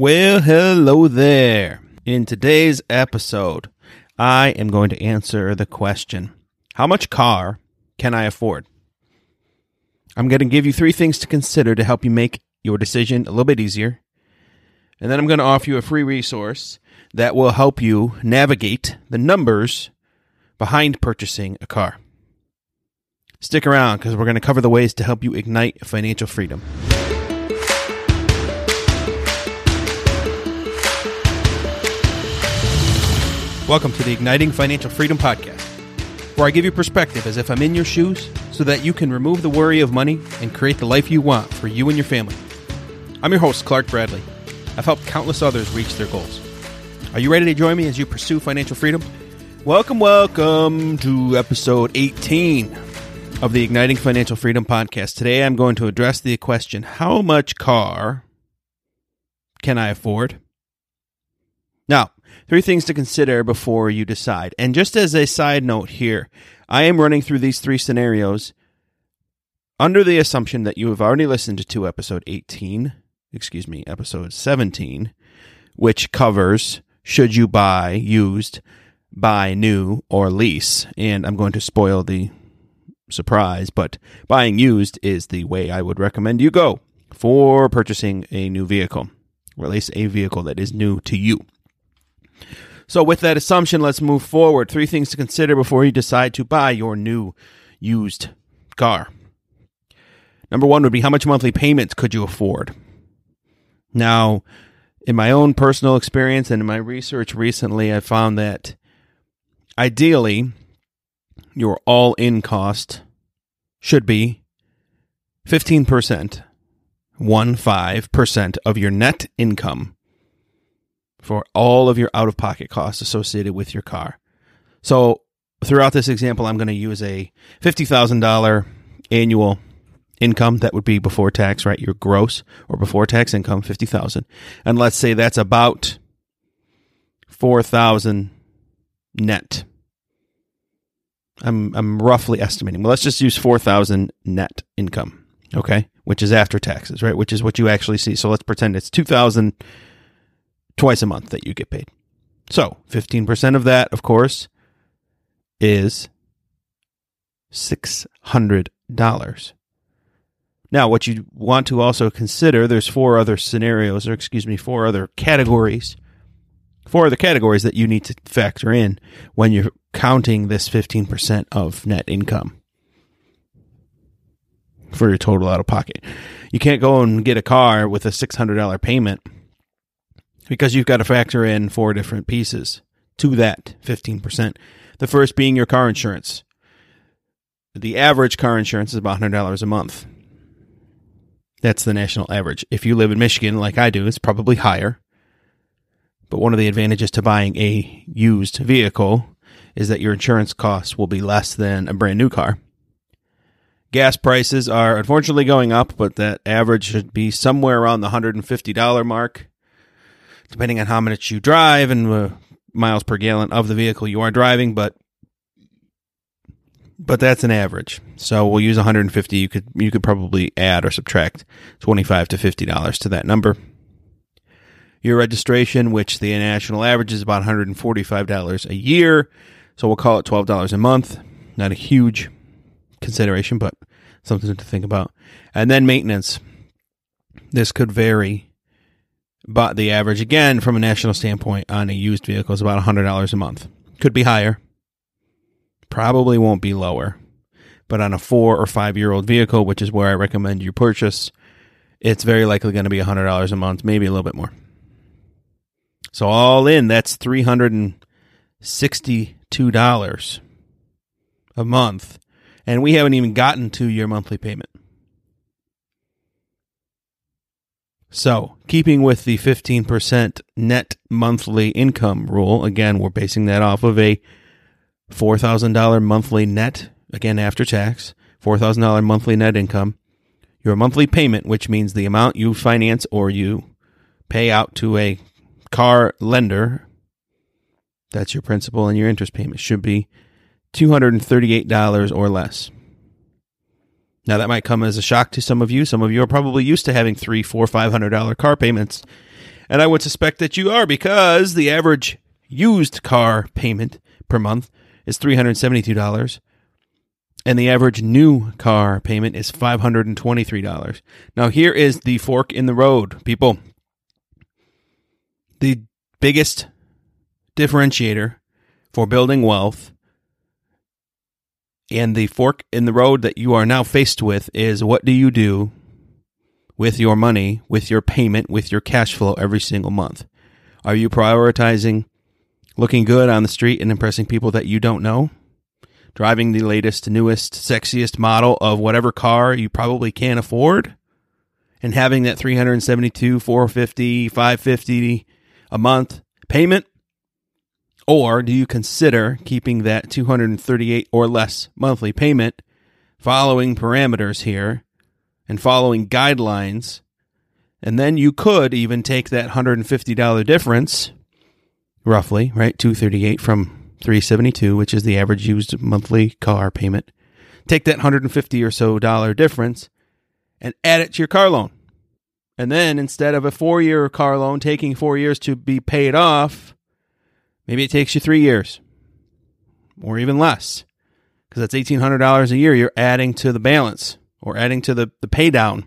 Well, hello there. In today's episode, I am going to answer the question How much car can I afford? I'm going to give you three things to consider to help you make your decision a little bit easier. And then I'm going to offer you a free resource that will help you navigate the numbers behind purchasing a car. Stick around because we're going to cover the ways to help you ignite financial freedom. Welcome to the Igniting Financial Freedom Podcast, where I give you perspective as if I'm in your shoes so that you can remove the worry of money and create the life you want for you and your family. I'm your host, Clark Bradley. I've helped countless others reach their goals. Are you ready to join me as you pursue financial freedom? Welcome, welcome to episode 18 of the Igniting Financial Freedom Podcast. Today I'm going to address the question How much car can I afford? Now, three things to consider before you decide. And just as a side note here, I am running through these three scenarios under the assumption that you have already listened to episode 18, excuse me, episode 17, which covers should you buy used, buy new, or lease. And I'm going to spoil the surprise, but buying used is the way I would recommend you go for purchasing a new vehicle, or at least a vehicle that is new to you. So, with that assumption, let's move forward. Three things to consider before you decide to buy your new used car. Number one would be how much monthly payments could you afford? Now, in my own personal experience and in my research recently, I found that ideally, your all in cost should be 15%, 1 5% of your net income for all of your out of pocket costs associated with your car. So, throughout this example, I'm going to use a $50,000 annual income that would be before tax, right? Your gross or before tax income, 50,000. And let's say that's about 4,000 net. I'm I'm roughly estimating. Well, let's just use 4,000 net income, okay? Which is after taxes, right? Which is what you actually see. So let's pretend it's 2,000 twice a month that you get paid. So 15% of that, of course, is $600. Now, what you want to also consider, there's four other scenarios, or excuse me, four other categories, four other categories that you need to factor in when you're counting this 15% of net income for your total out of pocket. You can't go and get a car with a $600 payment because you've got to factor in four different pieces to that 15%. The first being your car insurance. The average car insurance is about $100 a month. That's the national average. If you live in Michigan, like I do, it's probably higher. But one of the advantages to buying a used vehicle is that your insurance costs will be less than a brand new car. Gas prices are unfortunately going up, but that average should be somewhere around the $150 mark depending on how much you drive and uh, miles per gallon of the vehicle you are driving, but but that's an average. So we'll use 150. You could you could probably add or subtract 25 to 50 dollars to that number. Your registration, which the national average is about 145 dollars a year, so we'll call it 12 dollars a month. Not a huge consideration, but something to think about. And then maintenance. This could vary but the average, again, from a national standpoint on a used vehicle is about $100 a month. Could be higher. Probably won't be lower. But on a four or five year old vehicle, which is where I recommend you purchase, it's very likely going to be $100 a month, maybe a little bit more. So, all in, that's $362 a month. And we haven't even gotten to your monthly payment. So, keeping with the 15% net monthly income rule, again, we're basing that off of a $4,000 monthly net, again, after tax, $4,000 monthly net income. Your monthly payment, which means the amount you finance or you pay out to a car lender, that's your principal and your interest payment, should be $238 or less. Now that might come as a shock to some of you. Some of you are probably used to having three, four, five hundred dollar car payments, And I would suspect that you are because the average used car payment per month is $372 and the average new car payment is $523. Now here is the fork in the road, people. The biggest differentiator for building wealth and the fork in the road that you are now faced with is what do you do with your money, with your payment, with your cash flow every single month? Are you prioritizing looking good on the street and impressing people that you don't know? Driving the latest, newest, sexiest model of whatever car you probably can't afford? And having that 372, 450, 550 a month payment? Or do you consider keeping that 238 or less monthly payment following parameters here and following guidelines? And then you could even take that $150 difference, roughly, right? 238 from 372, which is the average used monthly car payment. Take that 150 or so dollar difference and add it to your car loan. And then instead of a four year car loan taking four years to be paid off, Maybe it takes you three years or even less because that's $1,800 a year you're adding to the balance or adding to the, the pay down.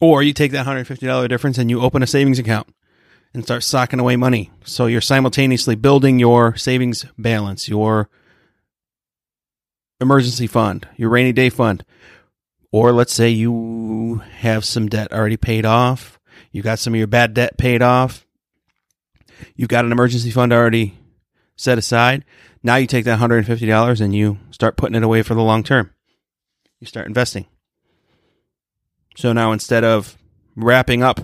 Or you take that $150 difference and you open a savings account and start socking away money. So you're simultaneously building your savings balance, your emergency fund, your rainy day fund. Or let's say you have some debt already paid off you got some of your bad debt paid off. You've got an emergency fund already set aside. Now you take that $150 and you start putting it away for the long term. You start investing. So now instead of wrapping up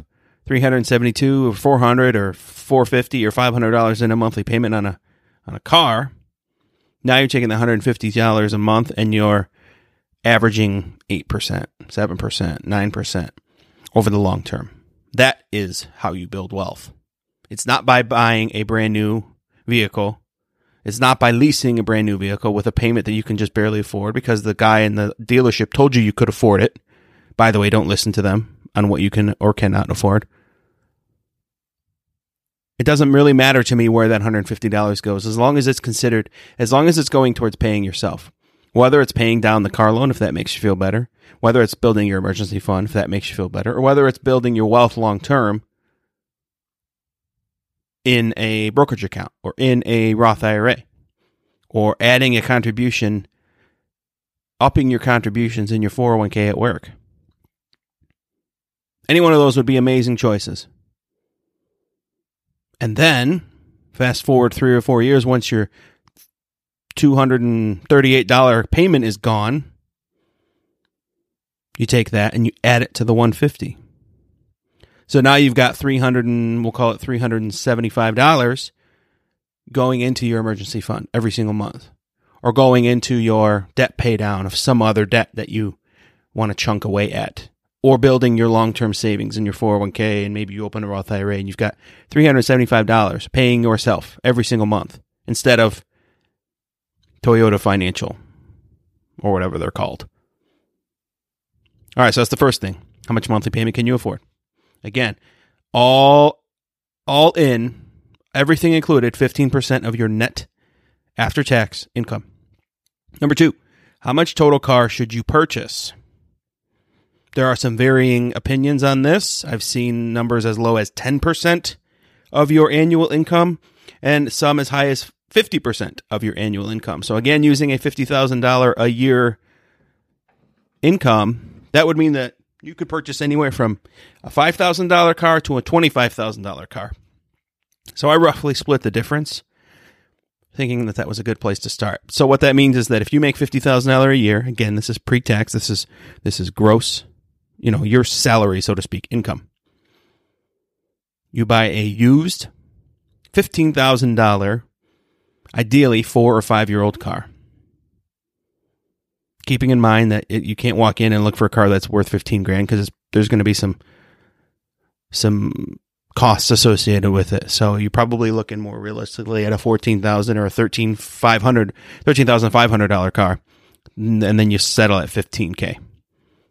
372 or 400 or 450 or $500 in a monthly payment on a on a car, now you're taking the $150 a month and you're averaging 8%, 7%, 9% over the long term. That is how you build wealth. It's not by buying a brand new vehicle. It's not by leasing a brand new vehicle with a payment that you can just barely afford because the guy in the dealership told you you could afford it. By the way, don't listen to them on what you can or cannot afford. It doesn't really matter to me where that $150 goes as long as it's considered, as long as it's going towards paying yourself. Whether it's paying down the car loan if that makes you feel better, whether it's building your emergency fund if that makes you feel better, or whether it's building your wealth long term in a brokerage account or in a Roth IRA, or adding a contribution, upping your contributions in your 401k at work. Any one of those would be amazing choices. And then, fast forward three or four years, once your $238 payment is gone, you take that and you add it to the 150. So now you've got 300 and we'll call it $375 going into your emergency fund every single month or going into your debt pay down of some other debt that you want to chunk away at or building your long-term savings in your 401k and maybe you open a Roth IRA and you've got $375 paying yourself every single month instead of Toyota Financial or whatever they're called. All right, so that's the first thing. How much monthly payment can you afford? Again, all all in, everything included, 15% of your net after tax income. Number 2, how much total car should you purchase? There are some varying opinions on this. I've seen numbers as low as 10% of your annual income and some as high as 50% of your annual income. So again, using a $50,000 a year income, that would mean that you could purchase anywhere from a $5,000 car to a $25,000 car. So I roughly split the difference, thinking that that was a good place to start. So what that means is that if you make $50,000 a year, again, this is pre-tax, this is this is gross, you know, your salary so to speak, income. You buy a used $15,000 ideally 4 or 5 year old car keeping in mind that it, you can't walk in and look for a car that's worth 15 grand because there's going to be some some costs associated with it. So you're probably looking more realistically at a 14,000 or a 13,500 $13,500 car and then you settle at 15k.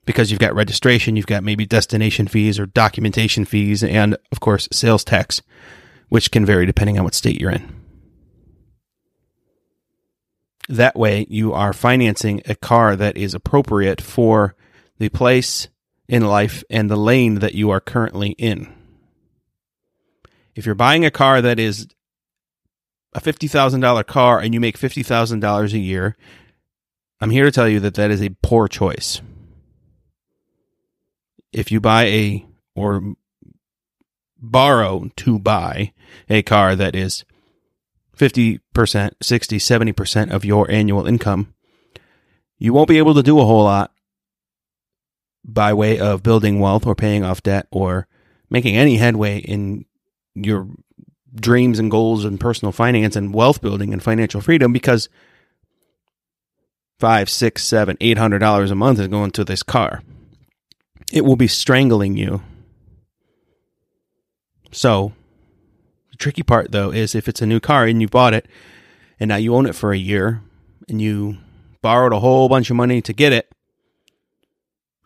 because you've got registration, you've got maybe destination fees or documentation fees, and of course, sales tax, which can vary depending on what state you're in. That way, you are financing a car that is appropriate for the place in life and the lane that you are currently in. If you're buying a car that is a $50,000 car and you make $50,000 a year, I'm here to tell you that that is a poor choice. If you buy a or borrow to buy a car that is 50%, 60, 70% of your annual income, you won't be able to do a whole lot by way of building wealth or paying off debt or making any headway in your dreams and goals and personal finance and wealth building and financial freedom because five, six, seven, eight hundred dollars a month is going to this car. It will be strangling you. So, the tricky part though is if it's a new car and you bought it and now you own it for a year and you borrowed a whole bunch of money to get it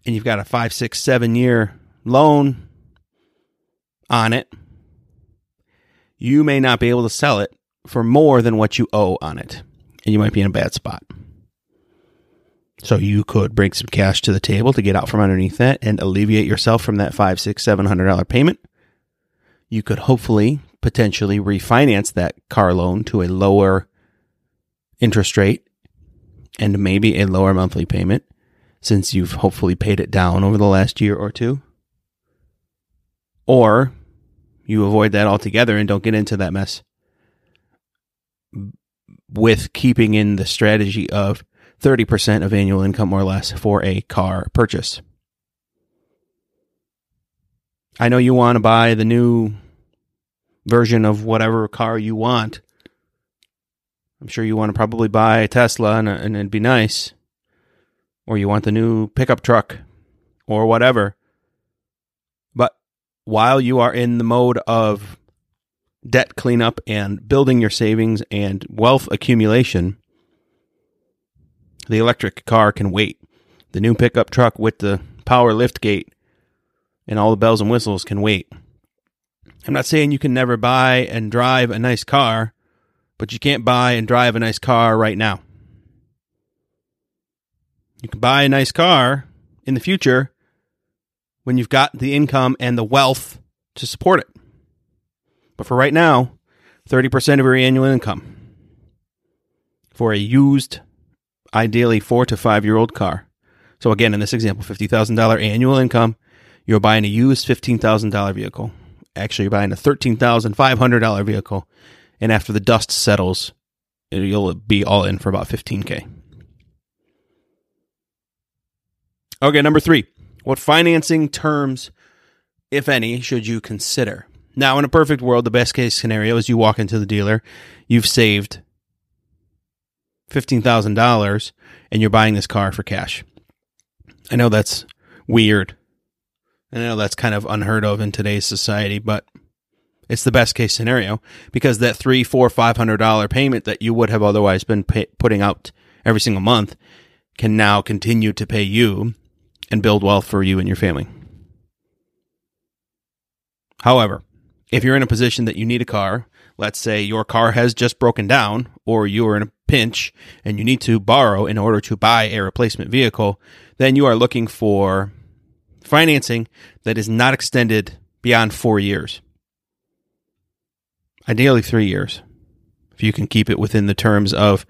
and you've got a five, six, seven year loan on it you may not be able to sell it for more than what you owe on it. And you might be in a bad spot. So you could bring some cash to the table to get out from underneath that and alleviate yourself from that five, six, seven hundred dollar payment. You could hopefully potentially refinance that car loan to a lower interest rate and maybe a lower monthly payment since you've hopefully paid it down over the last year or two. Or you avoid that altogether and don't get into that mess with keeping in the strategy of 30% of annual income or less for a car purchase. I know you want to buy the new version of whatever car you want. I'm sure you want to probably buy a Tesla and, and it'd be nice. Or you want the new pickup truck or whatever But while you are in the mode of debt cleanup and building your savings and wealth accumulation, the electric car can wait. The new pickup truck with the power lift gate and all the bells and whistles can wait. I'm not saying you can never buy and drive a nice car, but you can't buy and drive a nice car right now. You can buy a nice car in the future when you've got the income and the wealth to support it. But for right now, 30% of your annual income for a used, ideally four to five year old car. So, again, in this example, $50,000 annual income, you're buying a used $15,000 vehicle. Actually, buying a $13,500 vehicle. And after the dust settles, you'll be all in for about 15K. Okay, number three what financing terms, if any, should you consider? Now, in a perfect world, the best case scenario is you walk into the dealer, you've saved $15,000 and you're buying this car for cash. I know that's weird. I know that's kind of unheard of in today's society, but it's the best case scenario because that three, four, five hundred dollar payment that you would have otherwise been pay- putting out every single month can now continue to pay you and build wealth for you and your family. However, if you're in a position that you need a car, let's say your car has just broken down or you're in a pinch and you need to borrow in order to buy a replacement vehicle, then you are looking for financing that is not extended beyond four years. Ideally, three years, if you can keep it within the terms of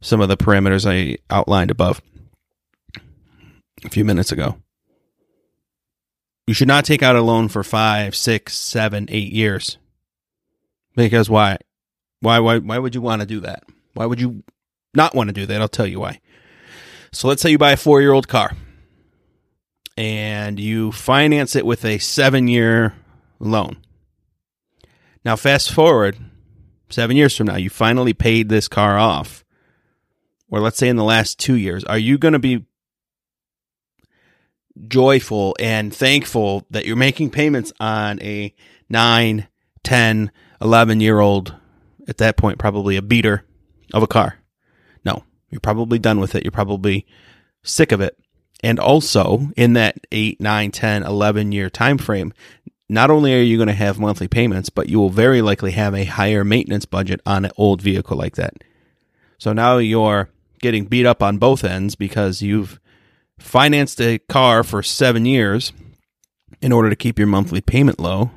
some of the parameters I outlined above a few minutes ago. You should not take out a loan for five, six, seven, eight years. Because why? Why why why would you want to do that? Why would you not want to do that? I'll tell you why. So let's say you buy a four year old car and you finance it with a seven year loan. Now, fast forward seven years from now, you finally paid this car off. Or let's say in the last two years, are you going to be joyful and thankful that you're making payments on a 9, 10, 11 year old, at that point, probably a beater of a car. No, you're probably done with it. You're probably sick of it. And also in that 8, 9, 10, 11 year time frame, not only are you going to have monthly payments, but you will very likely have a higher maintenance budget on an old vehicle like that. So now you're getting beat up on both ends because you've financed a car for seven years in order to keep your monthly payment low,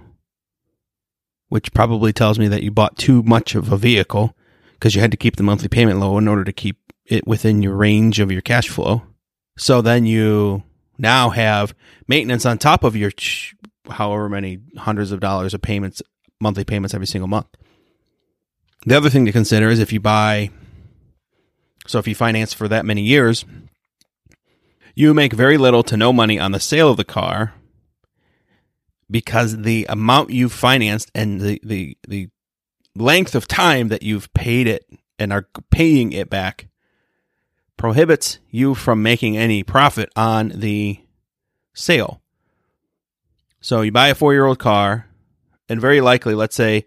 which probably tells me that you bought too much of a vehicle because you had to keep the monthly payment low in order to keep it within your range of your cash flow. So then you now have maintenance on top of your however many hundreds of dollars of payments, monthly payments every single month. The other thing to consider is if you buy, so if you finance for that many years, you make very little to no money on the sale of the car because the amount you've financed and the, the, the length of time that you've paid it and are paying it back prohibits you from making any profit on the sale. So you buy a four year old car, and very likely, let's say,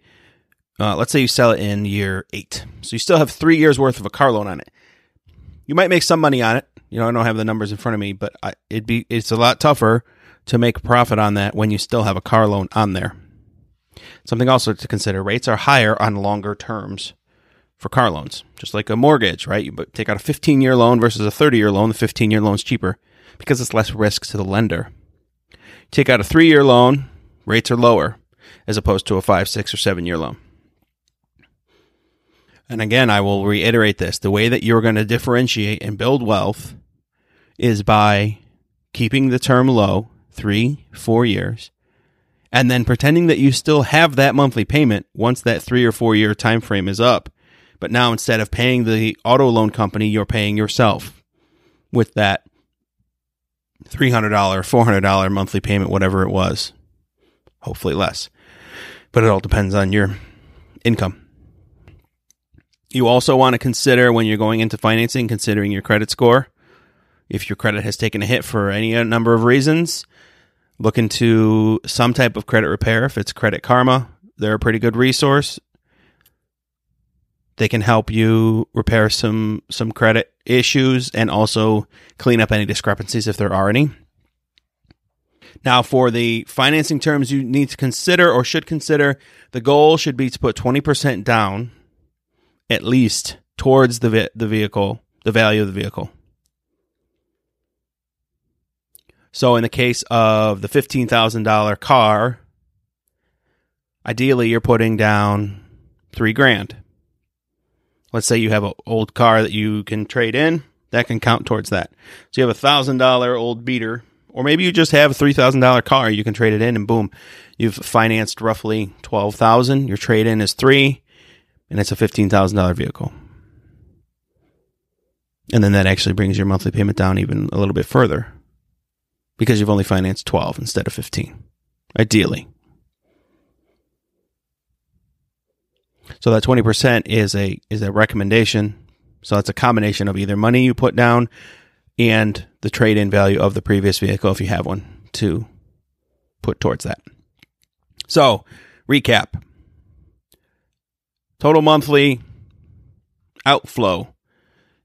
uh, let's say you sell it in year eight. So you still have three years worth of a car loan on it. You might make some money on it. You know, I don't have the numbers in front of me, but I, it'd be it's a lot tougher to make a profit on that when you still have a car loan on there. Something also to consider: rates are higher on longer terms for car loans, just like a mortgage, right? You take out a 15 year loan versus a 30 year loan. The 15 year loan is cheaper because it's less risk to the lender. Take out a three year loan, rates are lower as opposed to a five, six, or seven year loan. And again, I will reiterate this the way that you're going to differentiate and build wealth is by keeping the term low, three, four years, and then pretending that you still have that monthly payment once that three or four year time frame is up. But now instead of paying the auto loan company, you're paying yourself with that $300, $400 monthly payment, whatever it was. Hopefully less. But it all depends on your income. You also want to consider when you're going into financing, considering your credit score. If your credit has taken a hit for any uh, number of reasons, look into some type of credit repair. If it's Credit Karma, they're a pretty good resource. They can help you repair some some credit issues and also clean up any discrepancies if there are any. Now, for the financing terms you need to consider or should consider, the goal should be to put 20% down at least towards the the vehicle, the value of the vehicle. So in the case of the $15,000 car, ideally you're putting down 3 grand let's say you have an old car that you can trade in, that can count towards that. So you have a thousand dollar old beater, or maybe you just have a three thousand dollar car, you can trade it in, and boom, you've financed roughly twelve thousand. Your trade in is three, and it's a fifteen thousand dollar vehicle. And then that actually brings your monthly payment down even a little bit further because you've only financed 12 instead of 15, ideally. So that 20% is a is a recommendation. So it's a combination of either money you put down and the trade-in value of the previous vehicle if you have one to put towards that. So, recap. Total monthly outflow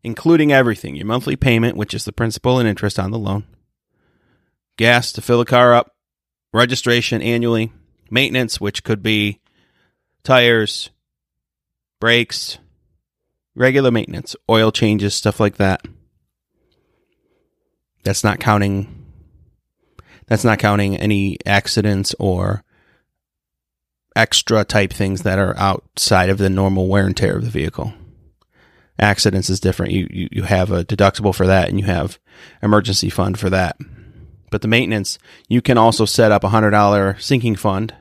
including everything, your monthly payment, which is the principal and interest on the loan, gas to fill the car up, registration annually, maintenance, which could be tires, brakes, regular maintenance, oil changes, stuff like that. That's not counting that's not counting any accidents or extra type things that are outside of the normal wear and tear of the vehicle. Accidents is different. You, you you have a deductible for that and you have emergency fund for that. But the maintenance, you can also set up a hundred dollar sinking fund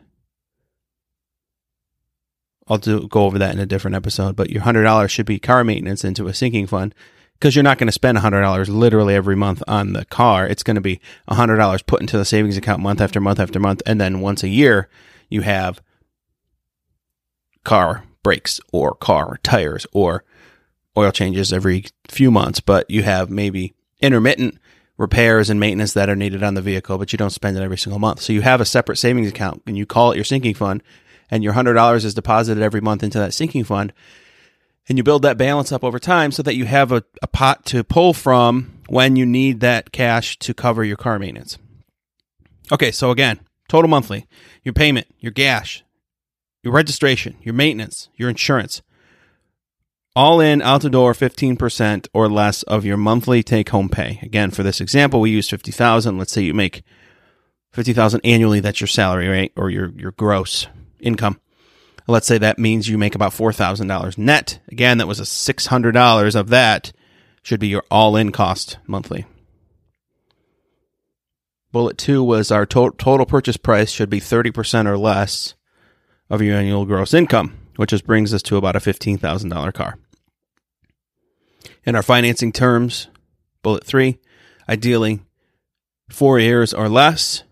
I'll do, go over that in a different episode. But your hundred dollars should be car maintenance into a sinking fund because you're not going to spend hundred dollars literally every month on the car. It's going to be hundred dollars put into the savings account month after month after month, and then once a year you have car brakes or car tires or oil changes every few months. But you have maybe intermittent repairs and maintenance that are needed on the vehicle, but you don't spend it every single month. So you have a separate savings account and you call it your sinking fund and your $100 is deposited every month into that sinking fund. And you build that balance up over time so that you have a, a pot to pull from when you need that cash to cover your car maintenance. Okay, so again, total monthly, your payment, your gas, your registration, your maintenance, your insurance. All in, out the door, 15% or less of your monthly take home pay. Again, for this example, we use 50,000. Let's say you make 50,000 annually, that's your salary, right? Or your, your gross income. Let's say that means you make about $4,000 net. Again, that was a $600 of that should be your all in cost monthly. Bullet two was our to- total purchase price should be 30% or less of your annual gross income, which just brings us to about a $15,000 car. In our financing terms, bullet three, ideally four years or less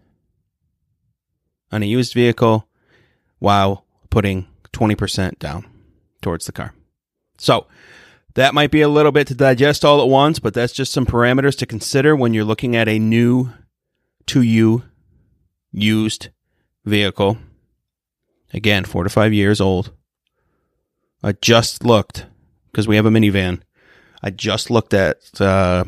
on a used vehicle while putting 20% down towards the car. So that might be a little bit to digest all at once, but that's just some parameters to consider when you're looking at a new to you used vehicle. Again, four to five years old. I just looked because we have a minivan I just looked at uh,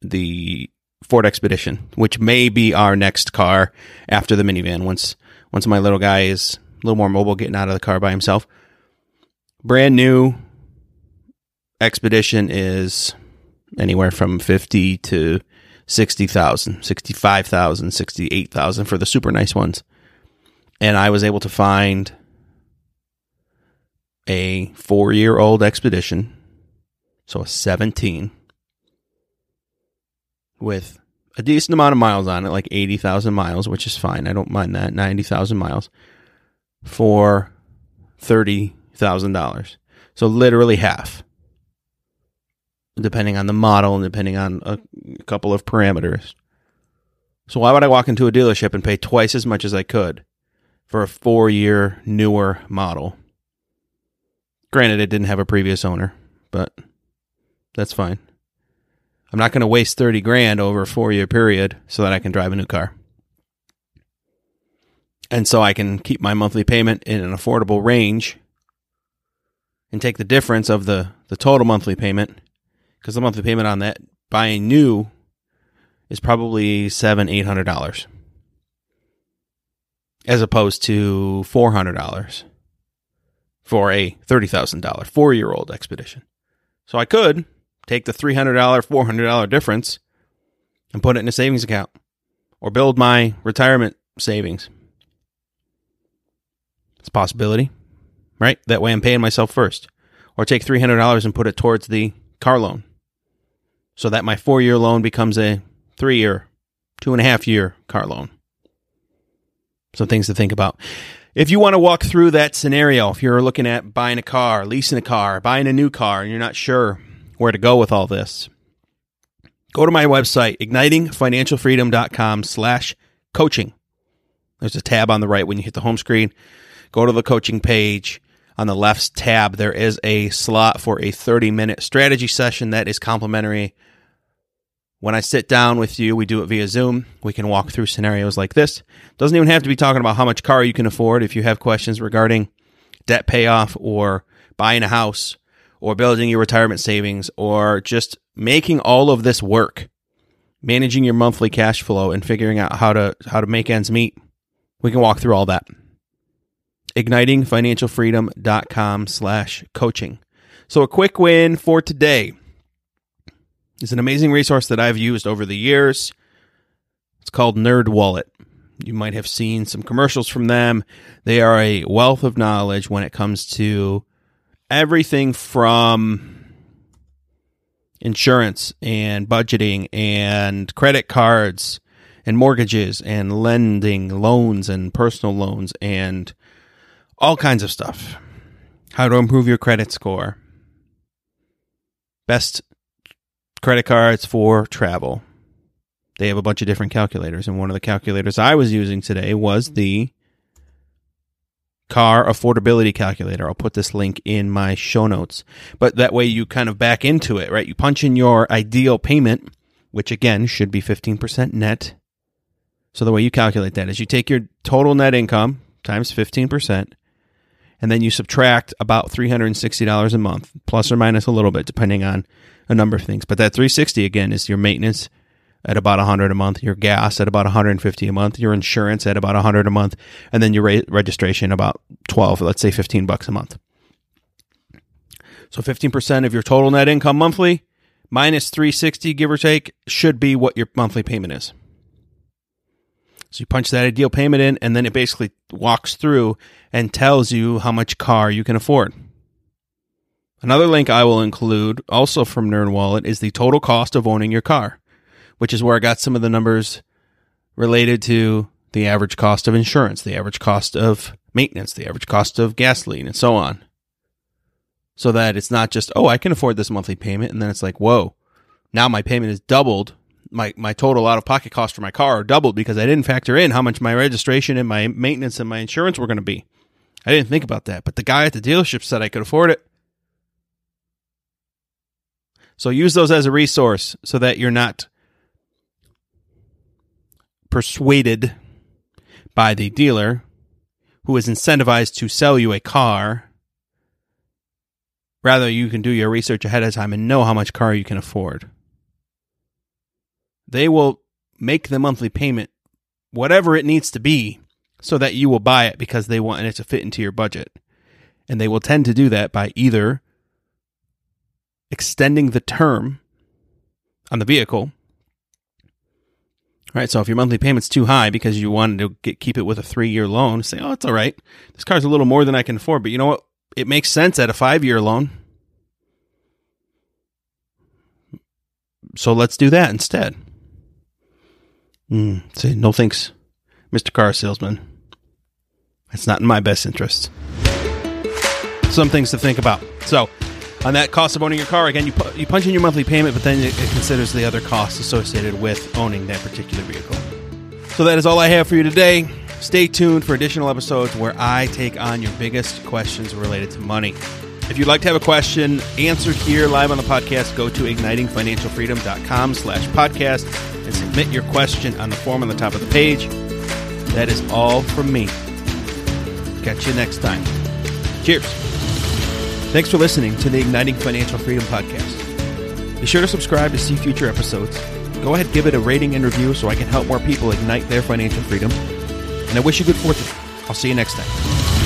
the Ford Expedition, which may be our next car after the minivan. Once once my little guy is a little more mobile, getting out of the car by himself. Brand new Expedition is anywhere from fifty to sixty thousand, sixty-five thousand, sixty-eight thousand for the super nice ones. And I was able to find a four year old Expedition so a 17 with a decent amount of miles on it, like 80,000 miles, which is fine. I don't mind that. 90,000 miles for $30,000. So literally half, depending on the model and depending on a couple of parameters. So why would I walk into a dealership and pay twice as much as I could for a four year newer model? Granted, it didn't have a previous owner, but that's fine. I'm not going to waste 30 grand over a four year period so that I can drive a new car. And so I can keep my monthly payment in an affordable range and take the difference of the, the total monthly payment because the monthly payment on that buying new is probably seven, eight hundred dollars as opposed to four hundred dollars for a thirty thousand dollar four year old expedition. So I could take the $300, $400 difference and put it in a savings account or build my retirement savings. It's a possibility, right? That way I'm paying myself first. Or take $300 and put it towards the car loan so that my four year loan becomes a three year, two and a half year car loan. Some things to think about. If you want to walk through that scenario, if you're looking at buying a car, leasing a car, buying a new car, and you're not sure where to go with all this, go to my website, ignitingfinancialfreedom.com slash coaching. There's a tab on the right when you hit the home screen. Go to the coaching page. On the left tab, there is a slot for a 30 minute strategy session that is complimentary. When I sit down with you, we do it via Zoom. We can walk through scenarios like this. Doesn't even have to be talking about how much car you can afford. If you have questions regarding debt payoff or buying a house or building your retirement savings or just making all of this work, managing your monthly cash flow and figuring out how to how to make ends meet. We can walk through all that. ignitingfinancialfreedom.com slash coaching. So a quick win for today is an amazing resource that I've used over the years. It's called NerdWallet. You might have seen some commercials from them. They are a wealth of knowledge when it comes to everything from insurance and budgeting and credit cards and mortgages and lending loans and personal loans and all kinds of stuff. How to improve your credit score. Best credit cards for travel. They have a bunch of different calculators, and one of the calculators I was using today was the car affordability calculator. I'll put this link in my show notes. But that way you kind of back into it, right? You punch in your ideal payment, which again should be 15% net. So the way you calculate that is you take your total net income times 15%, and then you subtract about $360 a month, plus or minus a little bit, depending on a number of things. But that 360 again is your maintenance at about 100 a month, your gas at about 150 a month, your insurance at about 100 a month, and then your re- registration about 12, let's say 15 bucks a month. So 15% of your total net income monthly minus 360 give or take should be what your monthly payment is. So you punch that ideal payment in and then it basically walks through and tells you how much car you can afford. Another link I will include also from NerdWallet is the total cost of owning your car, which is where I got some of the numbers related to the average cost of insurance, the average cost of maintenance, the average cost of gasoline, and so on. So that it's not just, oh, I can afford this monthly payment. And then it's like, whoa, now my payment is doubled. My, my total out of pocket cost for my car doubled because I didn't factor in how much my registration and my maintenance and my insurance were going to be. I didn't think about that. But the guy at the dealership said I could afford it. So use those as a resource so that you're not persuaded by the dealer who is incentivized to sell you a car. Rather, you can do your research ahead of time and know how much car you can afford. They will make the monthly payment whatever it needs to be so that you will buy it because they want it to fit into your budget. And they will tend to do that by either extending the term on the vehicle. Right, so if your monthly payment's too high because you wanted to get, keep it with a three year loan, say, oh, it's all right. This car's a little more than I can afford, but you know what? It makes sense at a five year loan. So let's do that instead. Mm, say, no thanks, Mr. Car Salesman. It's not in my best interest. Some things to think about. So, on that cost of owning your car, again, you, pu- you punch in your monthly payment, but then it, it considers the other costs associated with owning that particular vehicle. So that is all I have for you today. Stay tuned for additional episodes where I take on your biggest questions related to money. If you'd like to have a question answered here live on the podcast, go to ignitingfinancialfreedom.com slash podcast and submit your question on the form on the top of the page. That is all from me. Catch you next time. Cheers. Thanks for listening to the Igniting Financial Freedom podcast. Be sure to subscribe to see future episodes. Go ahead, give it a rating and review so I can help more people ignite their financial freedom. And I wish you good fortune. I'll see you next time.